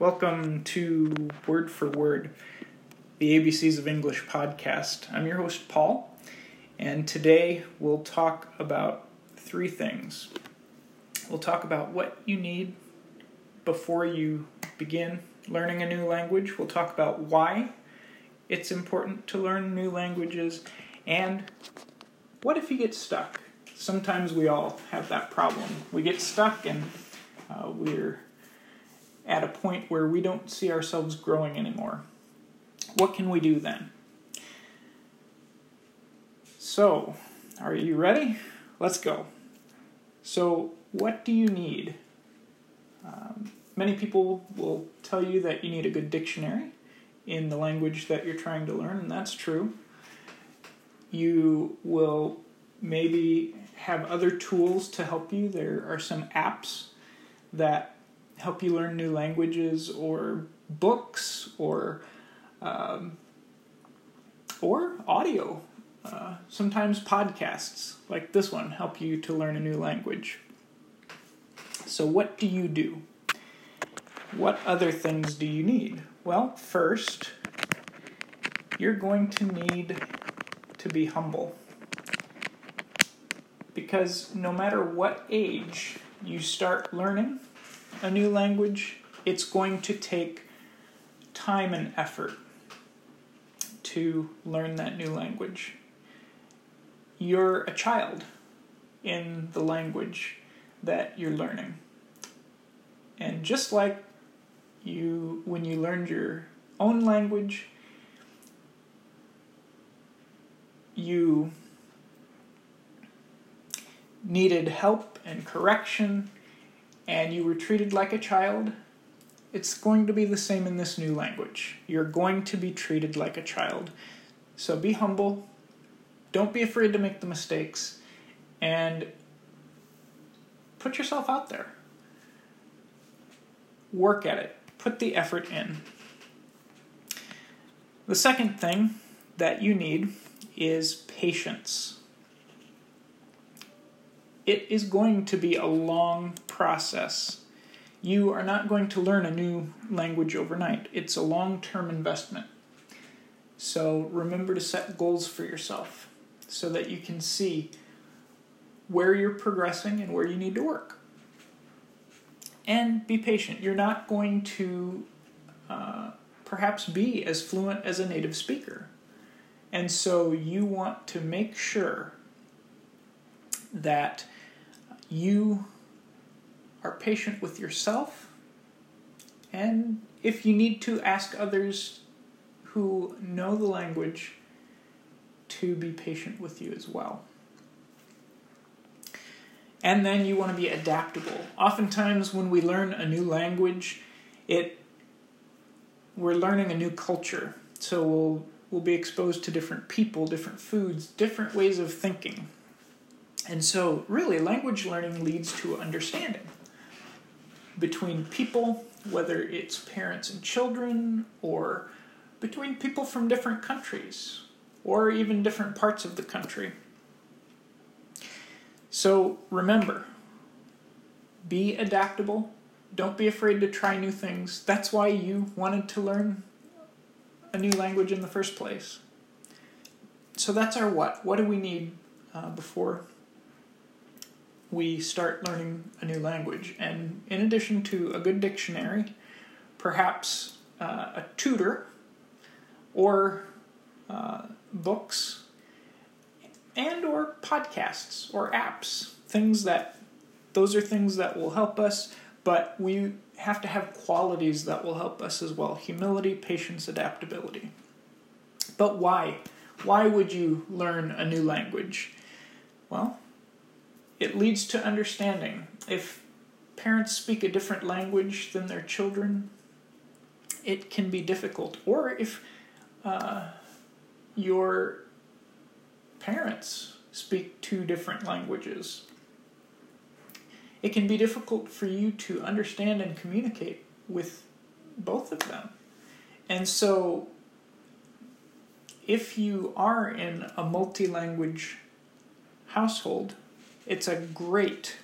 Welcome to Word for Word, the ABCs of English podcast. I'm your host, Paul, and today we'll talk about three things. We'll talk about what you need before you begin learning a new language. We'll talk about why it's important to learn new languages, and what if you get stuck? Sometimes we all have that problem. We get stuck and uh, we're at a point where we don't see ourselves growing anymore. What can we do then? So, are you ready? Let's go. So, what do you need? Um, many people will tell you that you need a good dictionary in the language that you're trying to learn, and that's true. You will maybe have other tools to help you. There are some apps that help you learn new languages or books or um, or audio. Uh, sometimes podcasts like this one help you to learn a new language. So, what do you do? What other things do you need? Well, first, you're going to need to be humble. Because no matter what age you start learning a new language, it's going to take time and effort to learn that new language. You're a child in the language that you're learning. And just like you when you learned your own language, you needed help and correction and you were treated like a child, it's going to be the same in this new language. You're going to be treated like a child. So be humble, don't be afraid to make the mistakes, and put yourself out there. Work at it, put the effort in. The second thing that you need is patience it is going to be a long process. You are not going to learn a new language overnight, it's a long term investment. So remember to set goals for yourself so that you can see where you're progressing and where you need to work. And be patient. You're not going to uh, perhaps be as fluent as a native speaker. And so you want to make sure that you are patient with yourself, and if you need to, ask others who know the language to be patient with you as well. And then you want to be adaptable. Oftentimes, when we learn a new language, it we're learning a new culture. So we'll we'll be exposed to different people, different foods, different ways of thinking. And so, really, language learning leads to understanding between people, whether it's parents and children, or between people from different countries, or even different parts of the country. So, remember be adaptable. Don't be afraid to try new things. That's why you wanted to learn a new language in the first place. So, that's our what. What do we need uh, before we start learning a new language. And in addition to a good dictionary, perhaps uh, a tutor or uh, books and or podcasts or apps things that those are things that will help us but we have to have qualities that will help us as well. Humility patience adaptability. But why? Why would you learn a new language? Well it leads to understanding. If parents speak a different language than their children, it can be difficult. Or if uh, your parents speak two different languages, it can be difficult for you to understand and communicate with both of them. And so, if you are in a multi language household, it's a great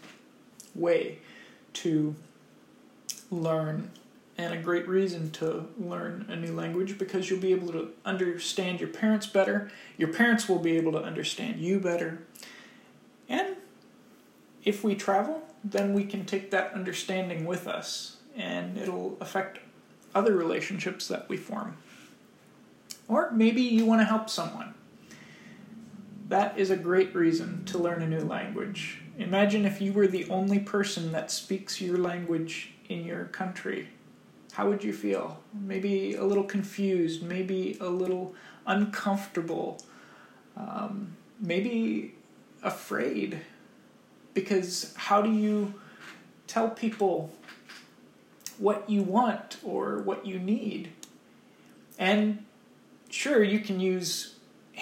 way to learn and a great reason to learn a new language because you'll be able to understand your parents better. Your parents will be able to understand you better. And if we travel, then we can take that understanding with us and it'll affect other relationships that we form. Or maybe you want to help someone. That is a great reason to learn a new language. Imagine if you were the only person that speaks your language in your country how would you feel? Maybe a little confused, maybe a little uncomfortable, um, maybe afraid. Because how do you tell people what you want or what you need? And sure, you can use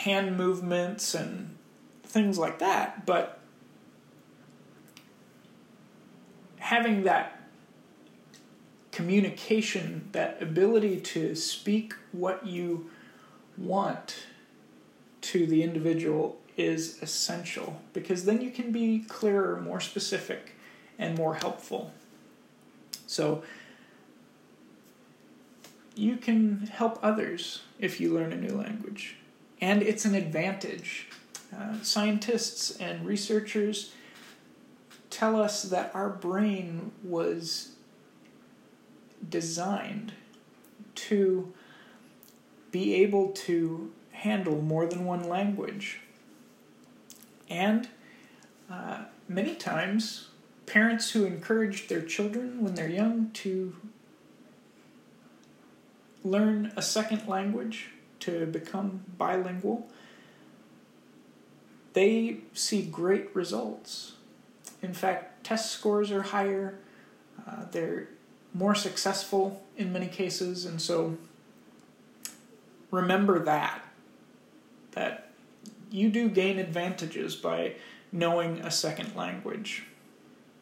hand movements and things like that, but having that communication, that ability to speak what you want to the individual is essential because then you can be clearer, more specific, and more helpful. So, you can help others if you learn a new language, and it's an advantage. Uh, scientists and researchers tell us that our brain was designed to be able to handle more than one language. And uh, many times, parents who encourage their children when they're young to learn a second language, to become bilingual, they see great results. In fact, test scores are higher, uh, they're more successful in many cases, and so remember that that you do gain advantages by knowing a second language.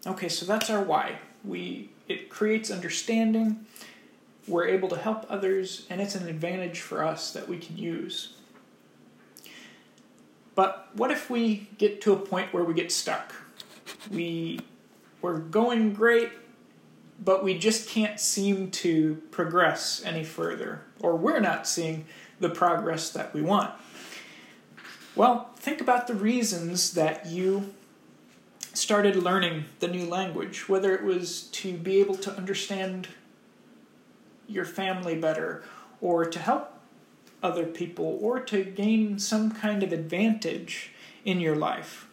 Okay, so that's our why. We it creates understanding. We're able to help others, and it's an advantage for us that we can use. But what if we get to a point where we get stuck? We we're going great, but we just can't seem to progress any further, or we're not seeing the progress that we want. Well, think about the reasons that you started learning the new language, whether it was to be able to understand your family better, or to help other people, or to gain some kind of advantage in your life.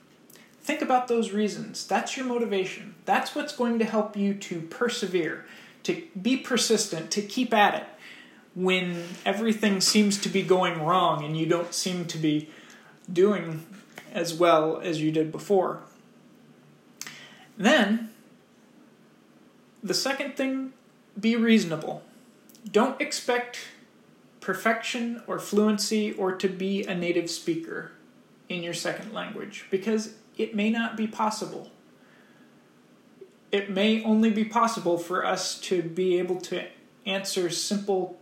Think about those reasons. That's your motivation. That's what's going to help you to persevere, to be persistent, to keep at it when everything seems to be going wrong and you don't seem to be doing as well as you did before. Then, the second thing, be reasonable. Don't expect perfection or fluency or to be a native speaker in your second language because it may not be possible. It may only be possible for us to be able to answer simple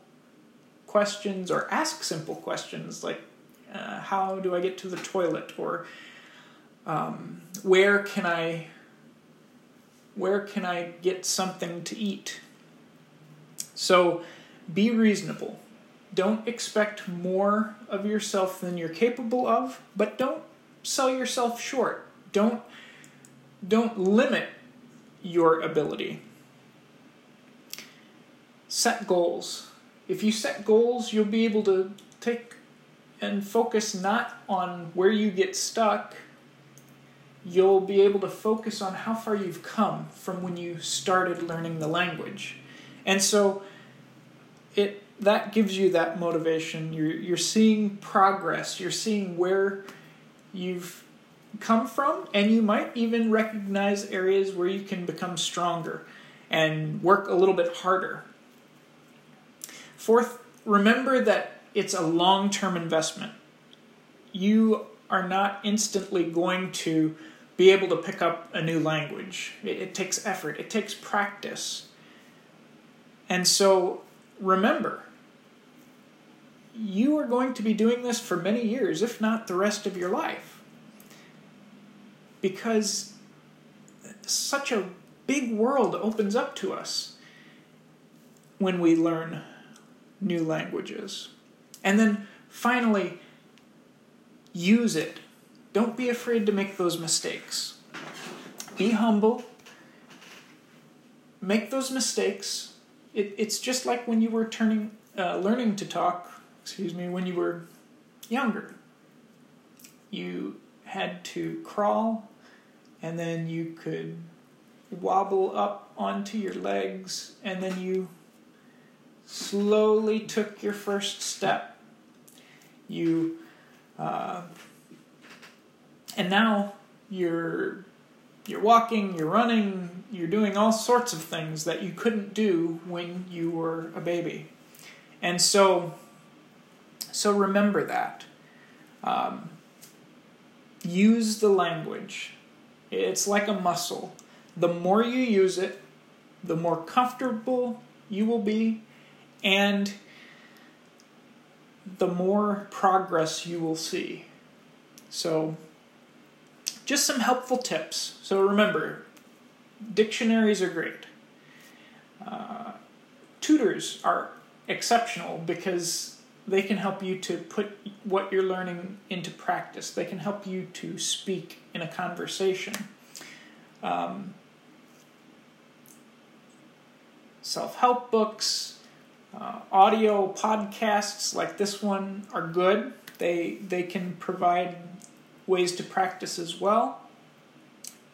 questions or ask simple questions like uh, how do I get to the toilet or um, where can I where can I get something to eat? So be reasonable. Don't expect more of yourself than you're capable of, but don't sell yourself short. Don't don't limit your ability. Set goals. If you set goals, you'll be able to take and focus not on where you get stuck. You'll be able to focus on how far you've come from when you started learning the language. And so it that gives you that motivation. You're you're seeing progress. You're seeing where you've come from, and you might even recognize areas where you can become stronger and work a little bit harder. Fourth, remember that it's a long term investment. You are not instantly going to be able to pick up a new language. It, it, takes effort, it takes practice. And so remember, you are going to be doing this for many years, if not the rest of your life because such a big world opens up to us. when we learn new languages. And then finally, use it. Don't be afraid to make those mistakes. Be humble. Make those mistakes. It, it's just like when you were turning, uh, learning to talk, excuse me, when you were younger. You had to crawl, and then you could wobble up onto your legs, and then you slowly took your first step. You, uh, and now you're you're walking, you're running, you're doing all sorts of things that you couldn't do when you were a baby, and so so remember that. Um, use the language. It's like a muscle. The more you use it, the more comfortable you will be, and the more progress you will see. So, just some helpful tips. So, remember, dictionaries are great. Uh, tutors are exceptional because they can help you to put what you're learning into practice. They can help you to speak in a conversation. Um, Self help books, uh, audio podcasts like this one are good. They they can provide ways to practice as well.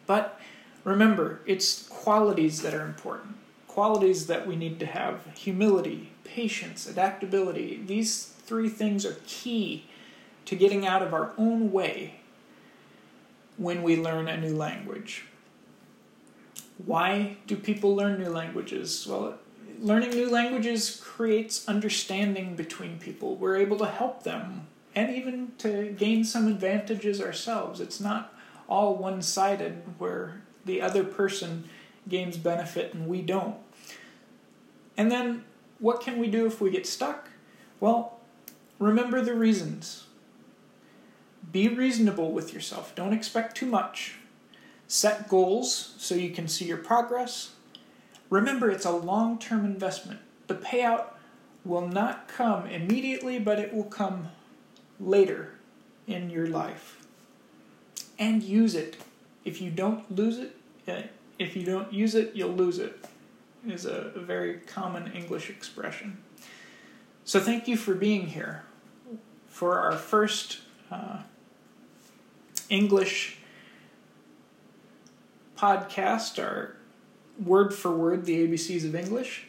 But remember, it's qualities that are important. Qualities that we need to have humility, patience, adaptability. These three things are key to getting out of our own way when we learn a new language. Why do people learn new languages? Well, learning new languages creates understanding between people. We're able to help them and even to gain some advantages ourselves. It's not all one sided where the other person gains benefit and we don't. And then what can we do if we get stuck? Well, remember the reasons. Be reasonable with yourself. Don't expect too much. Set goals so you can see your progress. Remember, it's a long term investment. The payout will not come immediately, but it will come later in your life. And use it. If you don't lose it, eh, if you don't use it, you'll lose it, is a, very common English expression. So thank you for being here for our first uh, English podcast, our word for word, the ABCs of English.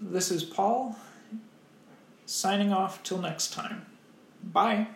This is Paul, signing off till next time. Bye.